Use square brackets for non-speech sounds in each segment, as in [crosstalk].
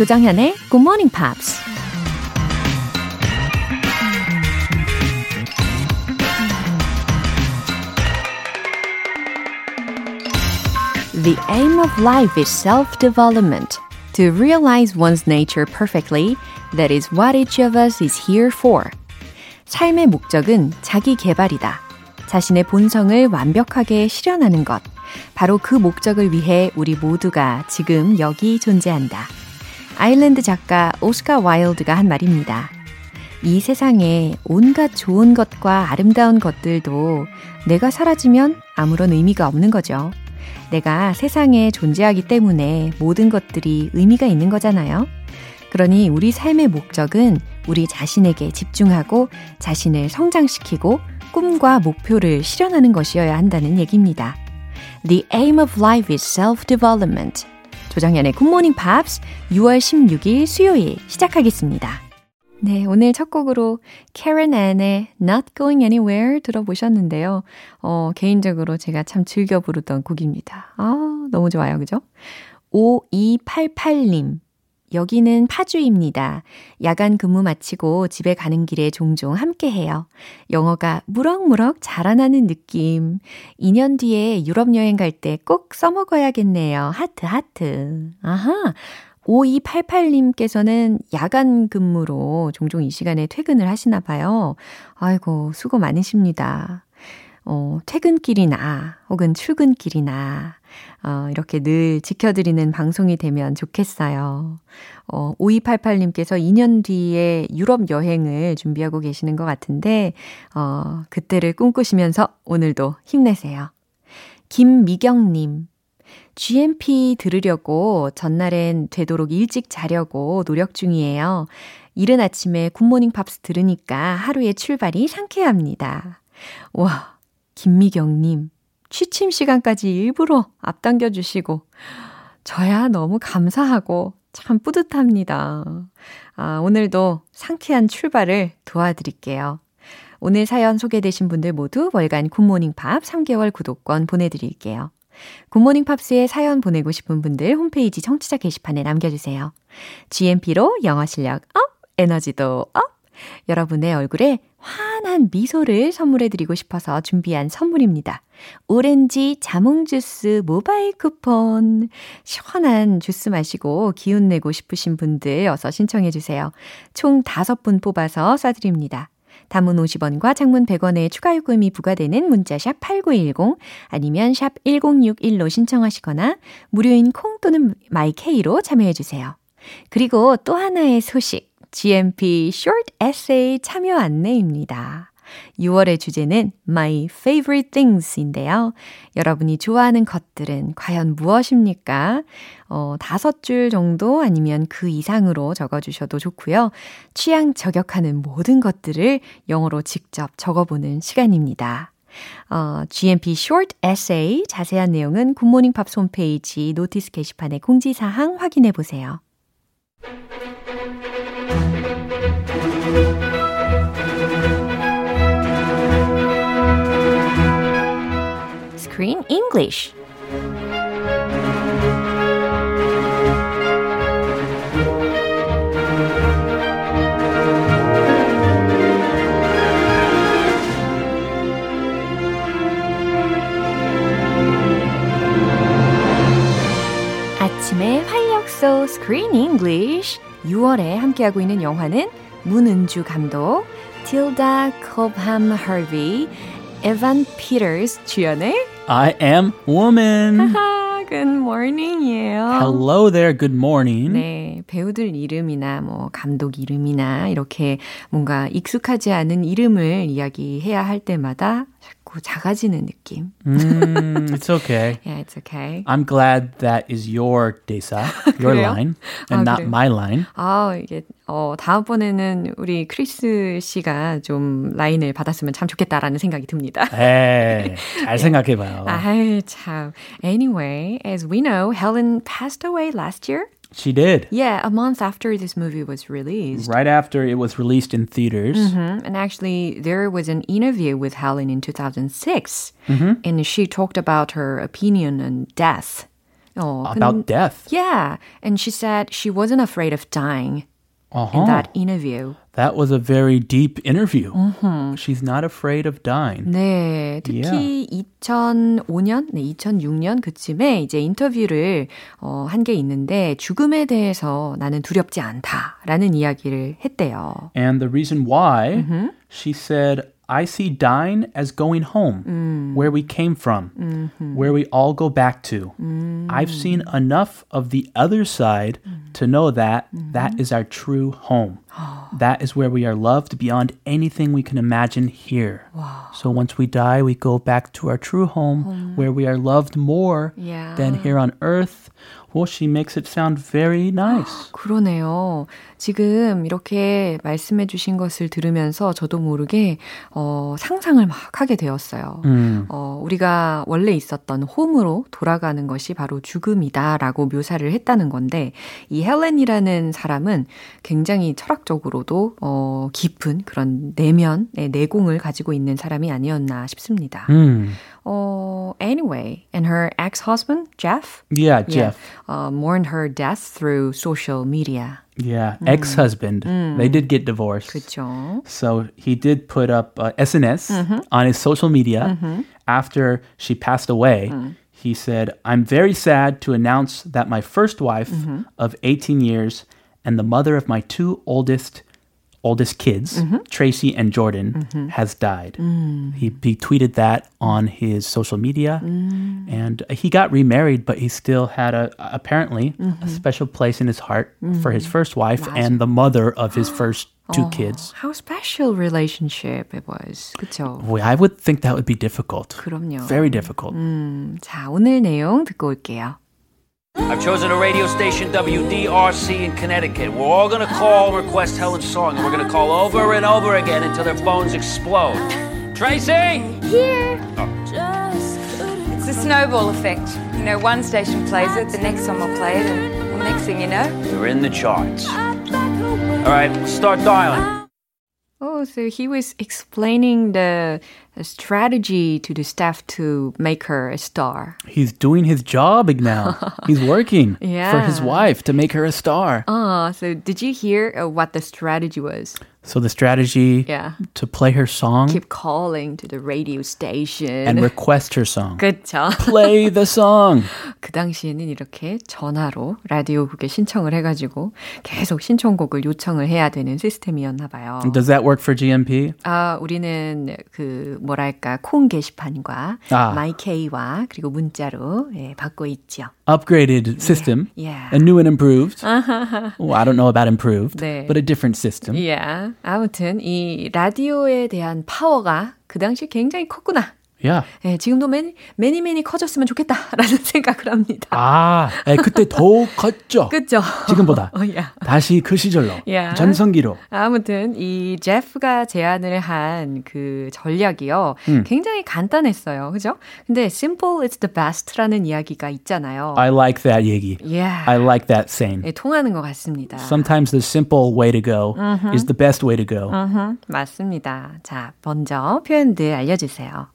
조정현의 Good Morning Pops. The aim of life is self-development. To realize one's nature perfectly, that is what each of us is here for. 삶의 목적은 자기 개발이다. 자신의 본성을 완벽하게 실현하는 것. 바로 그 목적을 위해 우리 모두가 지금 여기 존재한다. 아일랜드 작가 오스카 와일드가 한 말입니다. 이 세상에 온갖 좋은 것과 아름다운 것들도 내가 사라지면 아무런 의미가 없는 거죠. 내가 세상에 존재하기 때문에 모든 것들이 의미가 있는 거잖아요. 그러니 우리 삶의 목적은 우리 자신에게 집중하고 자신을 성장시키고 꿈과 목표를 실현하는 것이어야 한다는 얘기입니다. The aim of life is self-development. 조정현의 굿모닝 팝스 6월 16일 수요일 시작하겠습니다. 네, 오늘 첫 곡으로 Keren Ann의 Not Going Anywhere 들어보셨는데요. 어, 개인적으로 제가 참 즐겨 부르던 곡입니다. 아, 너무 좋아요. 그죠? 5288님. 여기는 파주입니다. 야간 근무 마치고 집에 가는 길에 종종 함께 해요. 영어가 무럭무럭 자라나는 느낌. 2년 뒤에 유럽 여행 갈 때 꼭 써먹어야겠네요. 하트, 하트. 아하. 5288님께서는 야간 근무로 종종 이 시간에 퇴근을 하시나 봐요. 아이고, 수고 많으십니다. 어, 퇴근길이나 혹은 출근길이나 어, 이렇게 늘 지켜드리는 방송이 되면 좋겠어요. 어, 5288님께서 2년 뒤에 유럽 여행을 준비하고 계시는 것 같은데, 어, 그때를 꿈꾸시면서 오늘도 힘내세요. 김미경님. GMP 들으려고 전날엔 되도록 일찍 자려고 노력 중이에요. 이른 아침에 굿모닝 팝스 들으니까 하루의 출발이 상쾌합니다. 와, 김미경님. 취침 시간까지 일부러 앞당겨 주시고, 저야 너무 감사하고 참 뿌듯합니다. 아, 오늘도 상쾌한 출발을 도와드릴게요. 오늘 사연 소개되신 분들 모두 월간 굿모닝 팝스 3개월 구독권 보내드릴게요. 굿모닝 팝스에 사연 보내고 싶은 분들 홈페이지 청취자 게시판에 남겨주세요. GMP로 영어 실력 up, 에너지도 up! 여러분의 얼굴에 환한 미소를 선물해드리고 싶어서 준비한 선물입니다. 오렌지 자몽 주스 모바일 쿠폰. 시원한 주스 마시고 기운 내고 싶으신 분들 어서 신청해주세요. 총 5분 뽑아서 쏴드립니다. 단문 50원과 장문 100원의 추가 요금이 부과되는 문자 샵 8910 아니면 샵 1061로 신청하시거나 무료인 콩 또는 마이케이로 참여해 주세요. 그리고 또 하나의 소식. GMP Short Essay 참여 안내입니다. 6월의 주제는 My Favorite Things인데요. 여러분이 좋아하는 것들은 과연 무엇입니까? 어, 다섯 줄 정도 아니면 그 이상으로 적어주셔도 좋고요. 취향 저격하는 모든 것들을 영어로 직접 적어보는 시간입니다. 어, GMP Short Essay 자세한 내용은 굿모닝 팝스 홈페이지 notice 게시판에 공지사항 확인해 보세요. Screen English. 아침의 활력소 Screen English 6월에 함께하고 있는 영화는 문은주 감독, 틸다 컵함 허비, 에반 피터스 주연의 I am woman. [laughs] good morning이에요. Hello there. Good morning. 네, 배우들 이름이나 뭐 감독 이름이나 이렇게 뭔가 익숙하지 않은 이름을 이야기해야 할 때마다 자꾸 작아지는 느낌. Mm, it's okay. Yeah, it's okay. I'm glad that is your desa, your line, and 아, not 그래요? my line. 아, 이게, 어, 다음번에는 우리 크리스 씨가 좀 라인을 받았으면 참 좋겠다라는 생각이 듭니다. Hey, 잘 생각해봐요. 아이, 참. Anyway, as we know, Helen passed away last year. She did. Yeah, a month after this movie was released. Right after it was released in theaters. Mhm. And actually, there was an interview with Helen in 2006, and she talked about her opinion on death. 어, about 근- death. Yeah, and she said she wasn't afraid of dying Uh-huh. in that interview. That was a very deep interview. She's not afraid of dying. 네, 특히 2005년, 네, 2006년 그쯤에 이제 인터뷰를 어, 한 게 있는데 죽음에 대해서 나는 두렵지 않다라는 이야기를 했대요. And the reason why, she said, I see dying as going home, mm. where we came from, mm-hmm. where we all go back to. I've seen mm. enough of the other side mm. to know that that mm-hmm. is our true home. That is where we are loved beyond anything we can imagine here. So once we die, we go back to our true home, where we are loved more Yeah. than here on earth. Well, she makes it sound very nice. 그러네요. 지금 이렇게 말씀해 주신 것을 들으면서 저도 모르게 어, 상상을 막 하게 되었어요. 어, 우리가 원래 있었던 홈으로 돌아가는 것이 바로 죽음이다라고 묘사를 했다는 건데 이 헬렌이라는 사람은 굉장히 철학적 으로도 어, 깊은 그런 내면의 내공을 가지고 있는 사람이 아니었나 싶습니다. Hmm. 어, anyway, and her ex-husband Jeff Yeah, Yeah. Jeff. uh, mourned her death through social media. Yeah, ex-husband. They did get divorced. 그렇죠. So he did put up uh, SNS on his social media after she passed away. He said, "I'm very sad to announce that my first wife of 18 years and the mother of my two oldest oldest kids, Tracy and Jordan, has died." He, he tweeted that on his social media, and he got remarried, but he still had a apparently a special place in his heart for his first wife and the mother of his first [gasps] two kids. How special relationship it was. 그렇죠. Boy, I would think that would be difficult. 그럼요. Very difficult. 자, 오늘 내용 듣고 올게요. I've chosen a radio station, WDRC in Connecticut. We're all gonna call request Helen's song, and we're gonna call over and over again until their phones explode. Tracy! Here! Oh. It's the snowball effect. You know, one station plays it, the next one will play it, and the next thing you know, You're in the charts. All right, start dialing. Oh, so he was explaining the, strategy to the staff to make her a star. He's doing his job now. [laughs] He's working for his wife to make her a star. Ah, so did you hear uh, what the strategy was? So the strategy Yeah. to play her song Keep calling to the radio station. and request her song. Good job. Play the song. [laughs] 그 당시에는 이렇게 전화로 라디오국에 신청을 해가지고 계속 신청곡을 요청을 해야 되는 시스템이었나 봐요. Does that work for GMP? 아, 우리는 그 뭐랄까 콩 게시판과 아. 마이케이와 그리고 문자로 예, 받고 있죠. Upgraded system. Yeah. A new and improved. well, I don't know about improved, 네. but a different system. Yeah. 아무튼 이 라디오에 대한 파워가 그 당시 굉장히 컸구나. Yeah. 예, 지금도 매니, 매니 매니 커졌으면 좋겠다라는 [laughs] 생각을 합니다. 아, 에, 그때 더 컸죠. 그죠? 지금보다. [laughs] 어, 야. 다시 그 시절로. Yeah. 전성기로. 아무튼 이 제프가 제안을 한 그 전략이요. 음. 굉장히 간단했어요. 그죠? 근데 simple is the best라는 이야기가 있잖아요. I like that 얘기. yeah. I like that saying. 예, 통하는 것 같습니다. Sometimes the simple way to go is the best way to go. 음, 맞습니다. 자, 먼저 표현들 알려주세요.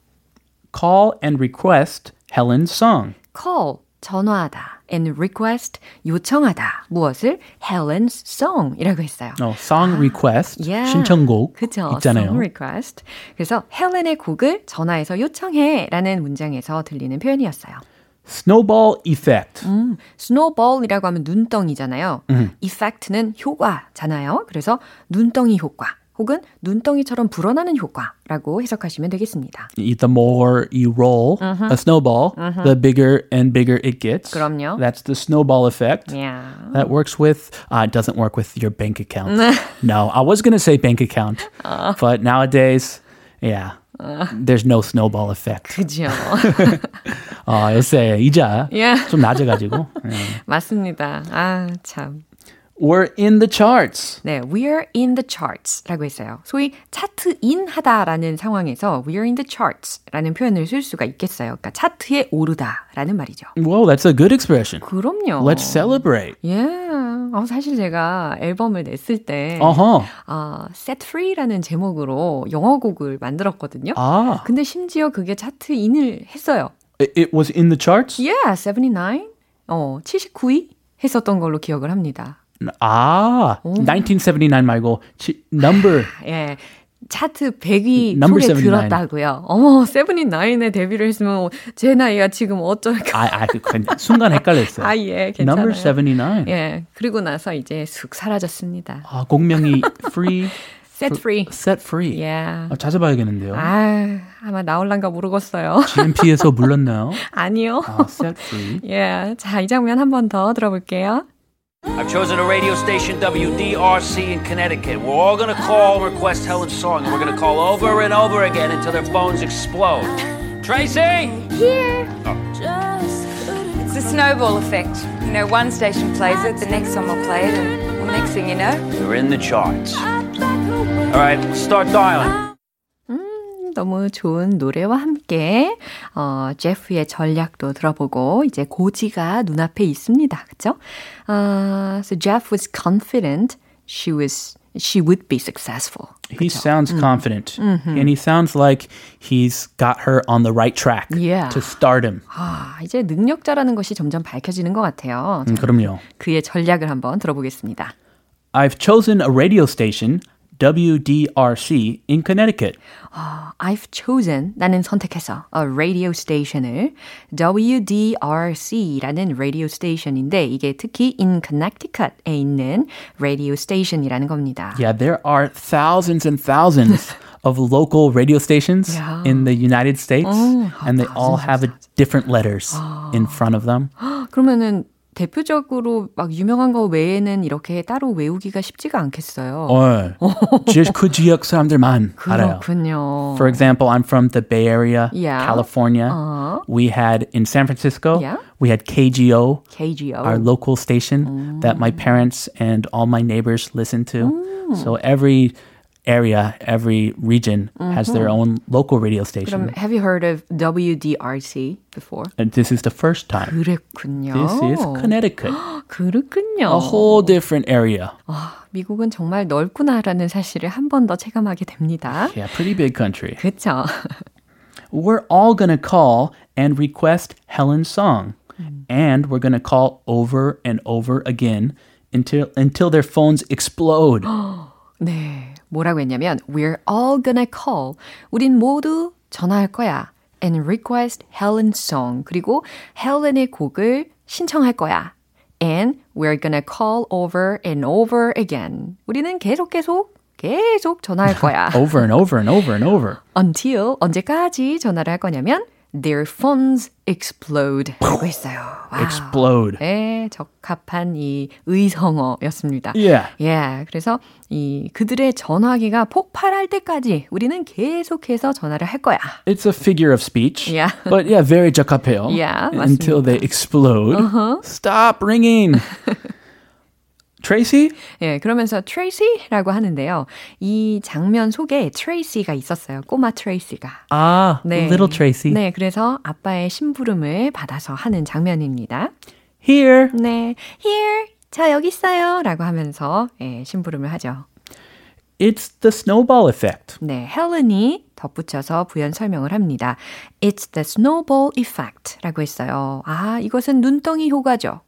Call and request Helen's song. call, 전화하다, and request, 요청하다. 무엇을? Helen's song이라고 했어요. 어, song request, Yeah. 신청곡 그죠. 있잖아요. Song request. 그래서 헬렌의 곡을 전화해서 요청해 라는 문장에서 들리는 표현이었어요. Snowball effect. 음, snowball이라고 하면 눈덩이잖아요. effect는 효과잖아요. 그래서 눈덩이 효과 혹은 눈덩이처럼 불어나는 효과라고 해석하시면 되겠습니다. The more you roll a snowball, the bigger and bigger it gets. 그럼요. That's the snowball effect. Yeah. That works with, uh, it doesn't work with your bank account. no, I was going to say bank account, but nowadays, yeah, there's no snowball effect. 그죠. 어, 요새 이자 Yeah. 좀 낮아가지고. 예. 맞습니다. 아, 참. We're in the charts. 네, we're in the charts 라고 했어요. 소위 차트인 하다라는 상황에서 we're in the charts 라는 표현을 쓸 수가 있겠어요. 그러니까 차트에 오르다 라는 말이죠. Whoa, that's a good expression. 그럼요. Let's celebrate. 예. 어, 사실 제가 앨범을 냈을 때, Uh-huh. 아, Set Free라는 제목으로 영어곡을 만들었거든요. 아, 근데 심지어 그게 차트인을 했어요. it, it was in the charts? Yeah, 79. 어, 79위 했었던 걸로 기억을 합니다. 아, 1979 말고 치, number [sighs] 예. 차트 100위 Number 속에 79. 들었다고요. 어머, 세븐인나인에 데뷔를 했으면 제 나이가 지금 어쩔까. 아, 아, 그, 그, 순간 헷갈렸어요. 아, 예, 괜찮아요. Number 79. 예, 그리고 나서 이제 쑥 사라졌습니다. 아, 곡명이 free, [laughs] Set free. set free. 예. 아, 찾아봐야겠는데요. 아, 아마 나올란가 모르겠어요. [laughs] GMP에서 물렀나요? 아니요. 아, set free. [laughs] 예. 자, 이 장면 한 번 더 들어볼게요. I've chosen a radio station, WDRC in Connecticut. We're all going to call and request Helen's song, and we're going to call over and over again until their phones explode. Tracy! Here! Oh. It's the snowball effect. You know, one station plays it, the next one will play it, and the next thing you know, You're in the charts. All right, start dialing. 너무 좋은 노래와 함께 어, 제프의 전략도 들어보고 이제 고지가 눈앞에 있습니다. 그렇죠? Uh, so Jeff was confident she was she would be successful. He sounds confident. And he sounds like he's got her on the right track Yeah. to stardom. 아, 이제 능력자라는 것이 점점 밝혀지는 것 같아요. 음, 그럼요. 그의 전략을 한번 들어보겠습니다. I've chosen a radio station, WDRC, in Connecticut. I've chosen 나는 선택해서 a radio station을 WDRC라는 radio station인데 이게 특히 in Connecticut에 있는 radio station이라는 겁니다. Yeah, there are thousands and thousands [laughs] of local radio stations Yeah. in the United States, and they all have a different letters in front of them. [gasps] 그러면은 대표적으로 막 유명한 거 외에는 이렇게 따로 외우기가 쉽지가 않겠어요. 어, 지역 그 지역 사람들만 [laughs] 알아요. 그렇군요. For example, I'm from the Bay Area, Yeah. California. Uh-huh. We had in San Francisco, Yeah. we had KGO, KGO. our local station that my parents and all my neighbors listen to. So every area, every region has their own local radio 그럼 station. have you heard of WDRC before? And this is the first time. 그랬군요. This is Connecticut, [gasps] 그렇군요. a whole different area. 미국은 정말 넓구나라는 사실을 한 번 더 체감하게 됩니다. Yeah, pretty big country. 그렇죠. [laughs] We're all going to call and request Helen's song. And we're going to call over and over again until until their phones explode. [gasps] 네. 뭐라고 했냐면 we're all gonna call. 우린 모두 전화할 거야. and request Helen's song. 그리고 헬렌의 곡을 신청할 거야. and we're gonna call over and over again. 우리는 계속 계속 계속 전화할 거야. over and over and over and over. until 언제까지 전화를 할 거냐면 their phones explode 라고 했어요. Wow. Explode. 네, 적합한 이 의성어였습니다. Yeah. 예, 그래서 이 그들의 전화기가 폭발할 때까지 우리는 계속해서 전화를 할 거야. It's a figure of speech. Yeah. But yeah, very 적합해요. Yeah, Until they explode. Stop ringing. Tracy? 예, 그러면서 트레이시라고 하는데요. 이 장면 속에 트레이시가 있었어요. 꼬마 트레이시가. Ah, little Tracy. 네, 그래서 아빠의 심부름을 받아서 하는 장면입니다. Here. 네, here, 저 여기 있어요. 라고 하면서 예, 심부름을 하죠. It's the snowball effect. 네, 헬렌이 덧붙여서 부연 설명을 합니다. It's the snowball effect 라고 했어요. 아, 이것은 눈덩이 효과죠.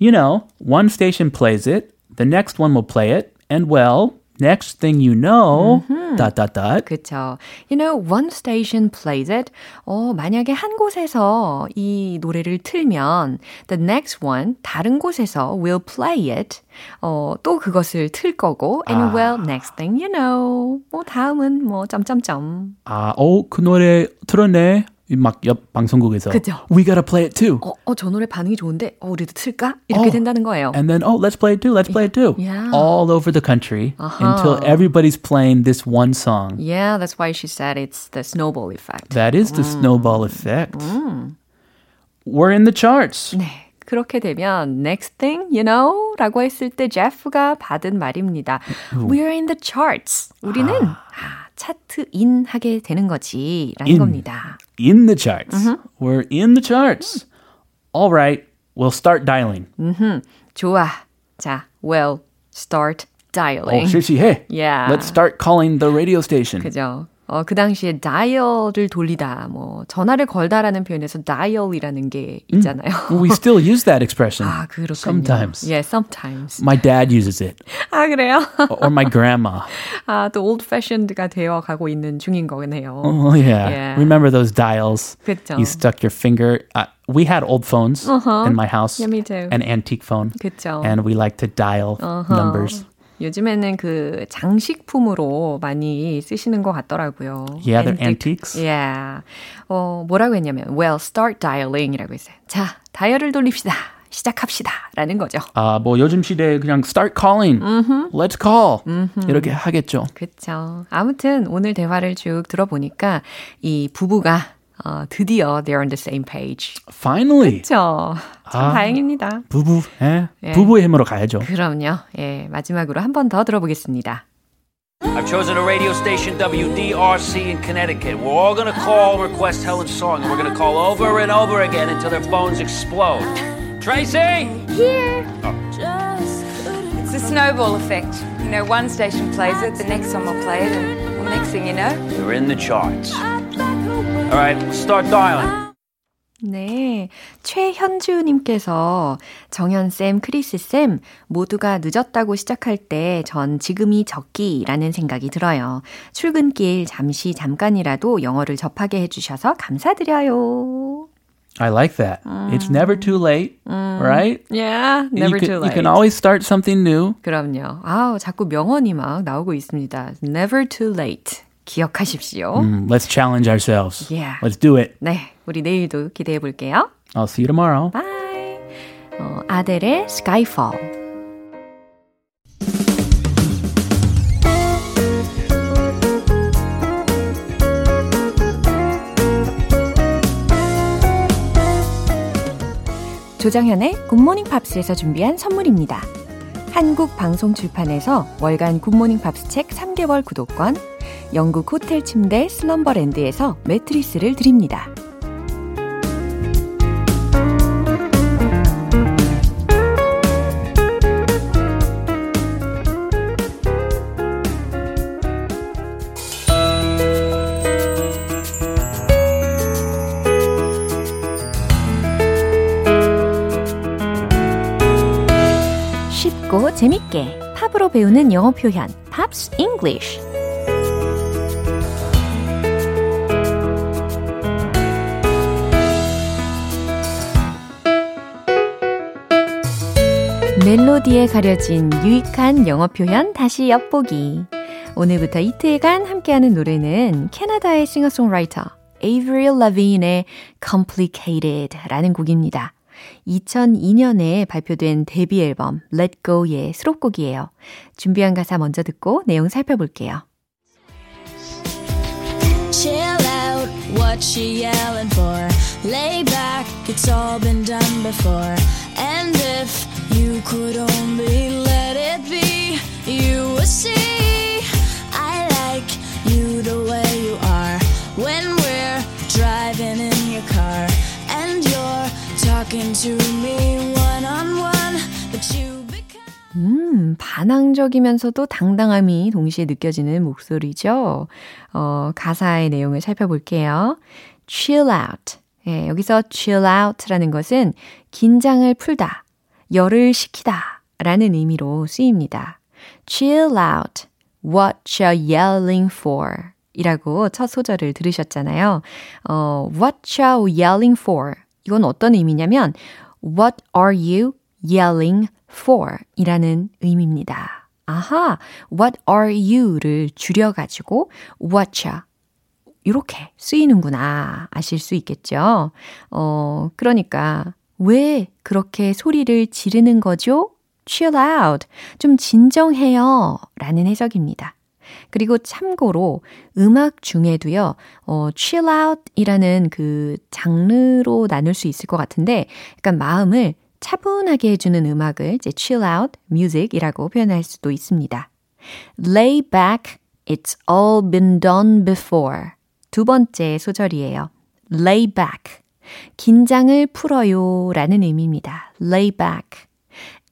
You know, one station plays it, the next one will play it, and well, next thing you know, dot dot dot. 그쵸. You know, one station plays it. 어, 만약에 한 곳에서 이 노래를 틀면, the next one, 다른 곳에서 will play it. 어, 또 그것을 틀 거고, and well, next thing you know. 뭐, 다음은 뭐, 점점점. 아, 어, 그 노래 들었네. 막 옆 방송국에서. 그죠. We gotta play it too. 어, 어, 저 노래 반응이 좋은데, 어, 우리도 틀까? 이렇게 어. 된다는 거예요. And then, oh, let's play it too. Let's play it too. Yeah. All over the country Uh-huh. until everybody's playing this one song. Yeah, that's why she said it's the snowball effect. That is the snowball effect. We're in the charts. 네. 그렇게 되면 next thing, you know? 라고 했을 때 제프가 받은 말입니다. We're in the charts. 우리는 아, 차트 인 하게 되는 거지. 라는 In. 겁니다. In the charts. We're in the charts. All right. We'll start dialing. 좋아. 자, well, start 어, dialing. 실시해. Yeah. Let's start calling the radio station. 그죠. 어, 그 당시에 dial을 돌리다, 뭐, 전화를 걸다라는 표현에서 dial이라는 게 있잖아요. Well, we still use that expression. [laughs] 아, 그렇군요. Sometimes. Yeah, sometimes. My dad uses it, 아, 그래요? [laughs] or my grandma. 아, 또 old fashioned가 되어 가고 있는 중인 거네요. Oh yeah. Yeah. Remember those dials? 그쵸. You stuck your finger. Uh, we had old phones in my house. Yeah, me too. An antique phone. 그쵸. And we like to dial numbers. 요즘에는 그 장식품으로 많이 쓰시는 것 같더라고요. Yeah, they're Antique. antiques. Yeah. 어, 뭐라고 했냐면, well, start dialing이라고 했어요. 자, 다이얼을 돌립시다. 시작합시다. 라는 거죠. 아, 뭐 요즘 시대에 그냥 start calling. Let's call. 이렇게 하겠죠. 그쵸. 아무튼 오늘 대화를 쭉 들어보니까 이 부부가 어, 드디어 they're on the same page. Finally. 그쵸. 참 아. 다행입니다. 부부. 예. 예. 부부의 힘으로 가야죠. 그럼요. 예, 마지막으로 한 번 더 들어보겠습니다. I've chosen a radio station, WDRC in Connecticut. We're all going to call and request Helen's song, and we're going to call over and over again until their phones explode. Tracy! It's a snowball effect. You know, one station plays it, the next one will play it, and well, next thing you know, You're in the charts. All right, start dialing. 네. 최현주님께서 정현쌤, 크리스쌤 모두가 늦었다고 시작할 때 전 지금이 적기라는 생각이 들어요. 출근길 잠시 잠깐이라도 영어를 접하게 해주셔서 감사드려요. I like that. It's never too late, right? Yeah, never can, too late. You can always start something new. 그럼요. 아우, 자꾸 명언이 막 나오고 있습니다. Never too late. 기억하십시오. Mm, let's challenge ourselves. Yeah. Let's do it. 네, 우리 내일도 기대해 볼게요. I'll see you tomorrow. Bye. 어, 아델의 Skyfall. 조정현의 굿모닝 팝스에서 준비한 선물입니다. 한국 방송 출판에서 월간 굿모닝 팝스 책 3개월 구독권, 영국 호텔 침대 슬럼버랜드에서 매트리스를 드립니다. 쉽고 재밌게 팝으로 배우는 영어 표현 Pops English 멜로디에 가려진 유익한 영어 표현 다시 엿보기 오늘부터 이틀간 함께하는 노래는 캐나다의 싱어송라이터 Avril Lavigne의 Complicated 라는 곡입니다. 2002년에 발표된 데뷔 앨범 Let Go의 수록곡이에요. 준비한 가사 먼저 듣고 내용 살펴볼게요. Chill out, what she yelling for? Lay back, it's all been done before. And if you could only let it be, you would see. I like you the way you are. When we're driving in your car, and you're talking to me one on one, but you become. 음, 반항적이면서도 당당함이 동시에 느껴지는 목소리죠. 어, 가사의 내용을 살펴볼게요. chill out. 예, 여기서 chill out라는 것은 긴장을 풀다, 열을 식히다 라는 의미로 쓰입니다. chill out. What you're yelling for. 이라고 첫 소절을 들으셨잖아요. 어, what you're yelling for. 이건 어떤 의미냐면, what are you yelling for? 이라는 의미입니다. 아하, what are you를 줄여가지고, whatcha. 이렇게 쓰이는구나. 아실 수 있겠죠? 어, 그러니까, 왜 그렇게 소리를 지르는 거죠? chill out. 좀 진정해요. 라는 해석입니다. 그리고 참고로 음악 중에도요, 어, chill out 이라는 그 장르로 나눌 수 있을 것 같은데, 약간 마음을 차분하게 해주는 음악을 이제 chill out music이라고 표현할 수도 있습니다. lay back, it's all been done before. 두 번째 소절이에요. lay back. 긴장을 풀어요 라는 의미입니다. lay back.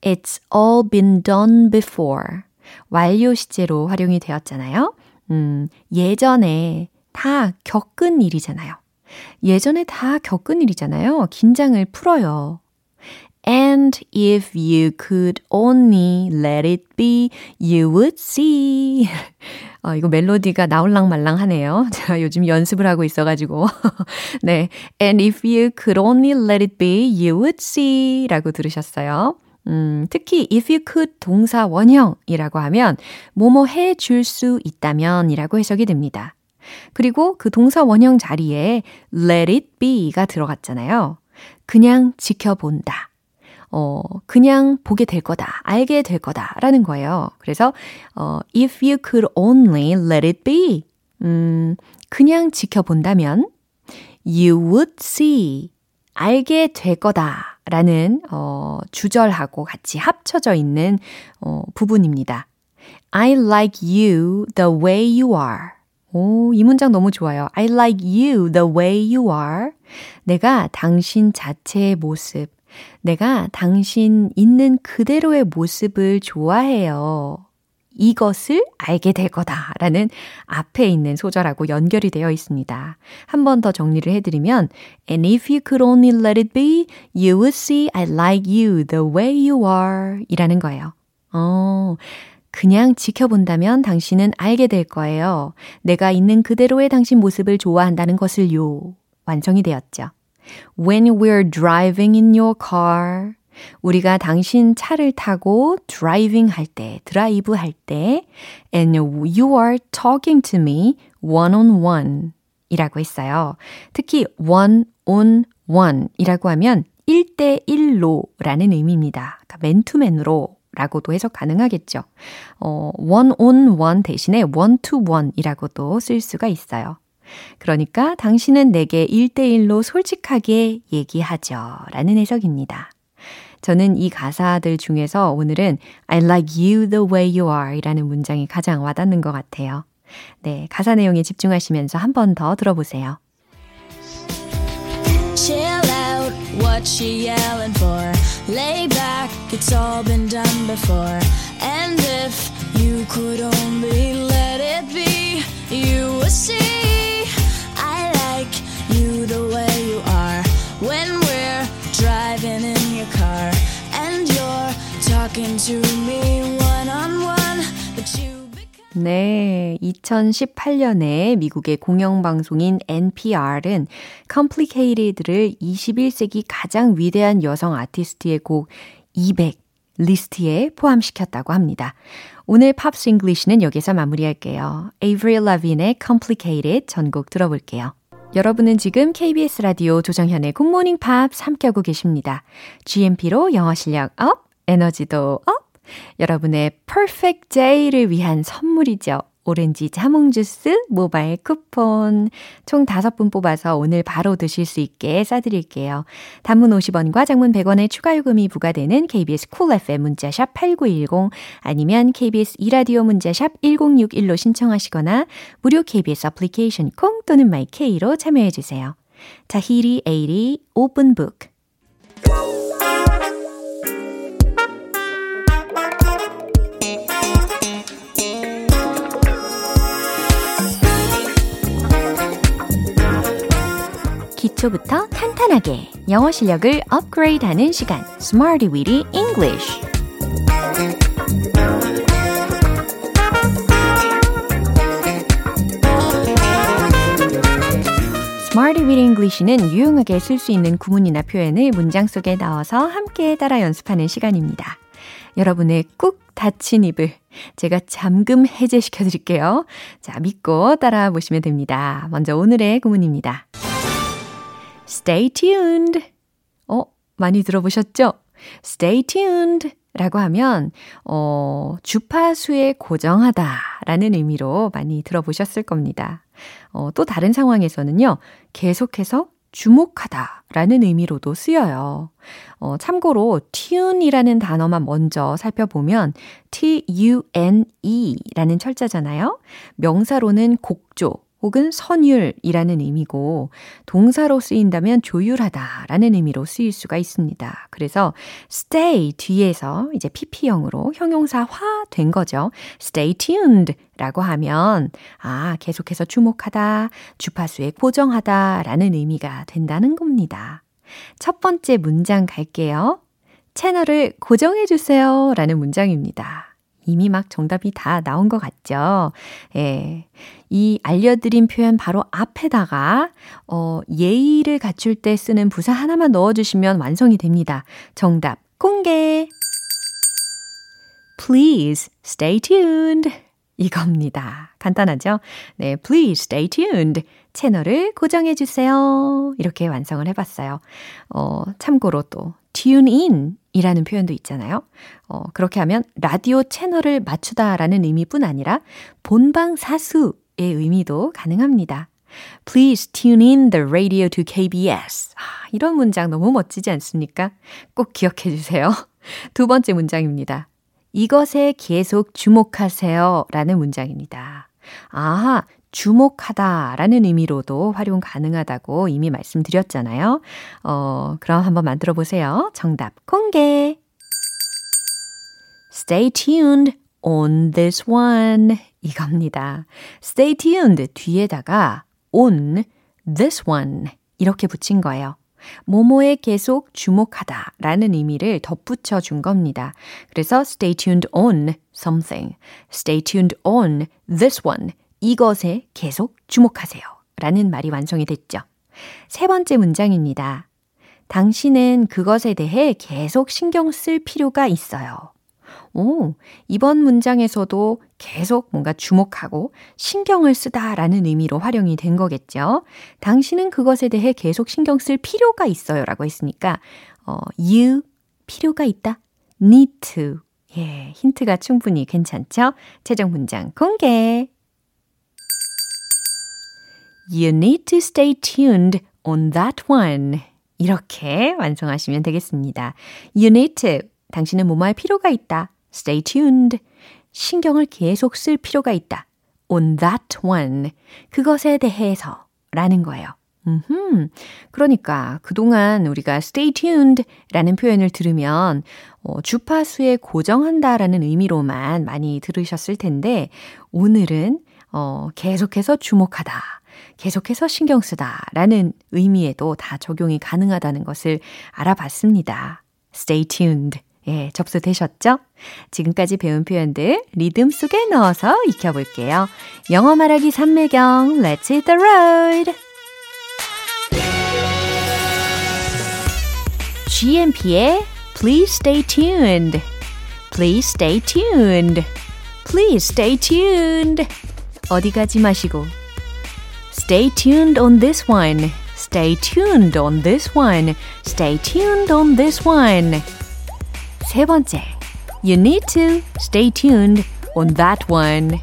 It's all been done before. 완료 시제로 활용이 되었잖아요. 음, 예전에 다 겪은 일이잖아요. 예전에 다 겪은 일이잖아요. 긴장을 풀어요. And if you could only let it be, you would see. [laughs] 어, 이거 멜로디가 나올랑 말랑 하네요. 제가 [laughs] 요즘 연습을 하고 있어가지고. [laughs] 네. And if you could only let it be, you would see. 라고 들으셨어요. 음, 특히 if you could 동사 원형이라고 하면 뭐뭐 해 줄 수 있다면 이라고 해석이 됩니다. 그리고 그 동사 원형 자리에 let it be가 들어갔잖아요. 그냥 지켜본다. 어, 그냥 보게 될 거다, 알게 될 거다, 라는 거예요. 그래서, 어, if you could only let it be, 음, 그냥 지켜본다면, you would see, 알게 될 거다, 라는, 어, 주절하고 같이 합쳐져 있는, 어, 부분입니다. I like you the way you are. 오, 이 문장 너무 좋아요. I like you the way you are. 내가 당신 자체의 모습, 내가 당신 있는 그대로의 모습을 좋아해요. 이것을 알게 될 거다. 라는 앞에 있는 소절하고 연결이 되어 있습니다. 한 번 더 정리를 해드리면, And if you could only let it be, you would see I like you the way you are. 이라는 거예요. 어, 그냥 지켜본다면 당신은 알게 될 거예요. 내가 있는 그대로의 당신 모습을 좋아한다는 것을요. 완성이 되었죠. When we're driving in your car. 우리가 당신 차를 타고 driving 할 때, 드라이브 할 때, and you are talking to me one on one 이라고 했어요. 특히 one on one 이라고 하면 1대1로 라는 의미입니다. 그러니까 맨투맨으로 라고도 해석 가능하겠죠. 어, one on one 대신에 one to one 이라고도 쓸 수가 있어요. 그러니까 당신은 내게 1대1로 솔직하게 얘기하죠. 라는 해석입니다. 저는 이 가사들 중에서 오늘은 I like you the way you are 이라는 문장이 가장 와닿는 것 같아요. 네, 가사 내용에 집중하시면서 한 번 더 들어보세요. Chill out, what she yelling for? Lay back, it's all been done before. And if you could only 네, 2018년에 미국의 공영방송인 NPR은 Complicated를 21세기 가장 위대한 여성 아티스트의 곡 200 리스트에 포함시켰다고 합니다. 오늘 Pops English는 여기서 마무리할게요. Avril Lavigne의 Complicated 전곡 들어볼게요. 여러분은 지금 KBS 라디오 조정현의 굿모닝 팝스 함께하고 계십니다. GMP로 영어 실력 up, 에너지도 up! 여러분의 perfect day를 위한 선물이죠. 오렌지 자몽 주스 모바일 쿠폰 총 5분 뽑아서 오늘 바로 드실 수 있게 싸드릴게요. 단문 50원과 장문 100원의 추가 요금이 부과되는 KBS Cool FM 문자샵 8910 아니면 KBS 이라디오 문자샵 1061로 신청하시거나 무료 KBS 애플리케이션 콩 또는 마이케이로 참여해 주세요. 타히리 에이리 open book 기초부터 탄탄하게 영어 실력을 업그레이드하는 시간 Smarty Weedy English Smarty Weedy English는 유용하게 쓸 수 있는 구문이나 표현을 문장 속에 넣어서 함께 따라 연습하는 시간입니다. 여러분의 꾹 닫힌 입을 제가 잠금 해제시켜 드릴게요. 자, 믿고 따라 보시면 됩니다. 먼저 오늘의 구문입니다. Stay tuned. 어, 많이 들어보셨죠? Stay tuned. 라고 하면, 어, 주파수에 고정하다 라는 의미로 많이 들어보셨을 겁니다. 어, 또 다른 상황에서는요, 계속해서 주목하다 라는 의미로도 쓰여요. 어, 참고로 tune이라는 단어만 먼저 살펴보면 t-u-n-e 라는 철자잖아요. 명사로는 곡조 혹은 선율이라는 의미고 동사로 쓰인다면 조율하다라는 의미로 쓰일 수가 있습니다. 그래서 stay 뒤에서 이제 pp형으로 형용사화 된 거죠. stay tuned 라고 하면 아, 계속해서 주목하다, 주파수에 고정하다라는 의미가 된다는 겁니다. 첫 번째 문장 갈게요. 채널을 고정해 주세요 라는 문장입니다. 이미 막 정답이 다 나온 것 같죠? 예. 이 알려드린 표현 바로 앞에다가, 어, 예의를 갖출 때 쓰는 부사 하나만 넣어주시면 완성이 됩니다. 정답 공개! Please stay tuned. 이겁니다. 간단하죠? 네, please stay tuned. 채널을 고정해 주세요. 이렇게 완성을 해봤어요. 어, 참고로 또 tune in 이라는 표현도 있잖아요. 어, 그렇게 하면 라디오 채널을 맞추다 라는 의미뿐 아니라 본방 사수의 의미도 가능합니다. Please tune in the radio to KBS. 아, 이런 문장 너무 멋지지 않습니까? 꼭 기억해 주세요. 두 번째 문장입니다. 이것에 계속 주목하세요 라는 문장입니다. 아, 주목하다 라는 의미로도 활용 가능하다고 이미 말씀드렸잖아요. 어, 그럼 한번 만들어 보세요. 정답 공개! Stay tuned on this one. 이겁니다. Stay tuned 뒤에다가 on this one 이렇게 붙인 거예요. 모모에 계속 주목하다 라는 의미를 덧붙여 준 겁니다. 그래서 stay tuned on something, stay tuned on this one 이것에 계속 주목하세요. 라는 말이 완성이 됐죠. 세 번째 문장입니다. 당신은 그것에 대해 계속 신경 쓸 필요가 있어요. 오, 이번 문장에서도 계속 뭔가 주목하고 신경을 쓰다라는 의미로 활용이 된 거겠죠. 당신은 그것에 대해 계속 신경 쓸 필요가 있어요. 라고 했으니까, 어, you, 필요가 있다. need to. 예, 힌트가 충분히 괜찮죠? 최종 문장 공개. You need to stay tuned on that one. 이렇게 완성하시면 되겠습니다. You need to. 당신은 뭐뭐 할 필요가 있다. Stay tuned. 신경을 계속 쓸 필요가 있다. On that one. 그것에 대해서 라는 거예요. 음흠. 그러니까 그동안 우리가 stay tuned 라는 표현을 들으면 어, 주파수에 고정한다라는 의미로만 많이 들으셨을 텐데 오늘은 어, 계속해서 주목하다. 계속해서 신경 쓰다 라는 의미에도 다 적용이 가능하다는 것을 알아봤습니다. Stay tuned. 예, 접수되셨죠? 지금까지 배운 표현들 리듬 속에 넣어서 익혀볼게요. 영어 말하기 삼매경 Let's hit the road! GMP의 Please stay tuned. Please stay tuned. Please stay tuned. 어디 가지 마시고 Stay tuned on this one. Stay tuned on this one. Stay tuned on this one. 세 번째. You need to stay tuned on that one.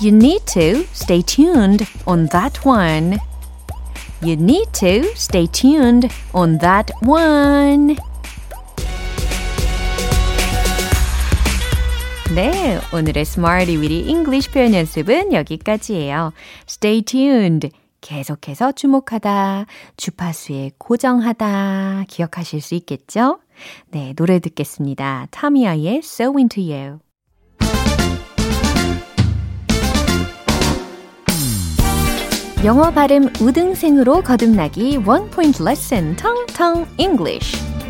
You need to stay tuned on that one. You need to stay tuned on that one. 네, 오늘의 Smarty Weedy English 표현 연습은 여기까지예요. Stay tuned. 계속해서 주목하다, 주파수에 고정하다 기억하실 수 있겠죠? 네, 노래 듣겠습니다. 타미아의 So Into You. 영어 발음 우등생으로 거듭나기 Point Lesson Tong Tong English.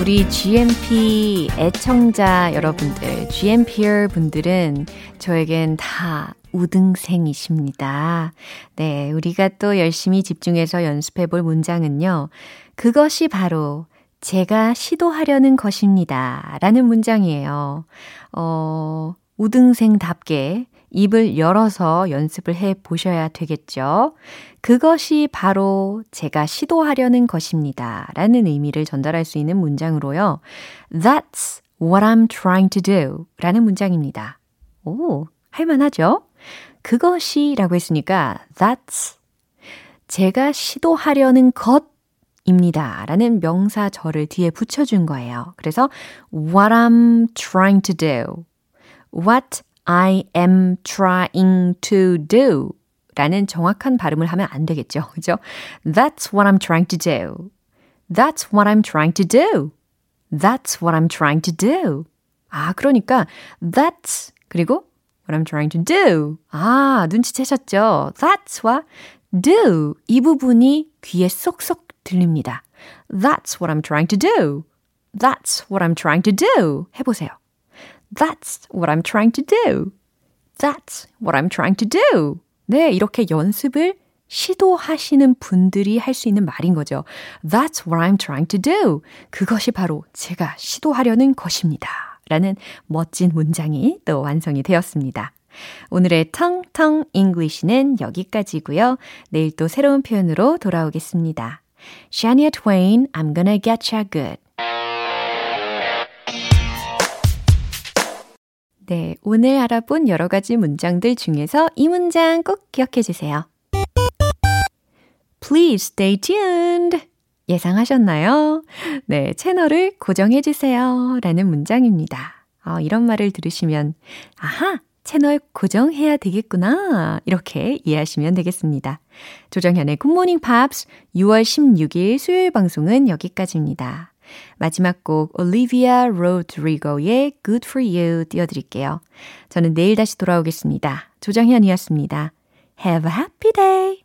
우리 GMP 애청자 여러분들, GMPR 분들은 저에겐 다 우등생이십니다. 네, 우리가 또 열심히 집중해서 연습해 볼 문장은요. 그것이 바로 제가 시도하려는 것입니다. 라는 문장이에요. 어, 우등생답게 입을 열어서 연습을 해 보셔야 되겠죠. 그것이 바로 제가 시도하려는 것입니다. 라는 의미를 전달할 수 있는 문장으로요. That's what I'm trying to do. 라는 문장입니다. 오, 할만하죠? 그것이 라고 했으니까 that's 제가 시도하려는 것 입니다. 라는 명사절을 뒤에 붙여준 거예요. 그래서 what I'm trying to do. what I am trying to do. 라는 정확한 발음을 하면 안 되겠죠. 그죠? That's what I'm trying to do. That's what I'm trying to do. That's what I'm trying to do. 아, 그러니까 that's 그리고 what I'm trying to do. 아, 눈치채셨죠? thats와 do 이 부분이 귀에 쏙쏙 들립니다. That's what I'm trying to do. That's what I'm trying to do. 해보세요. That's what I'm trying to do. That's what I'm trying to do. 네, 이렇게 연습을 시도하시는 분들이 할 수 있는 말인 거죠. That's what I'm trying to do. 그것이 바로 제가 시도하려는 것입니다. 라는 멋진 문장이 또 완성이 되었습니다. 오늘의 텅텅 English는 여기까지고요. 내일 또 새로운 표현으로 돌아오겠습니다. Shania Twain, I'm gonna get ya good. 네, 오늘 알아본 여러 가지 문장들 중에서 이 문장 꼭 기억해 주세요. Please stay tuned. 예상하셨나요? 네, 채널을 고정해 주세요. 라는 문장입니다. 어, 이런 말을 들으시면, 아하! 채널 고정해야 되겠구나. 이렇게 이해하시면 되겠습니다. 조정현의 굿모닝 팝스 6월 16일 수요일 방송은 여기까지입니다. 마지막 곡 올리비아 로드리고의 Good for You 띄워드릴게요. 저는 내일 다시 돌아오겠습니다. 조정현이었습니다. Have a happy day!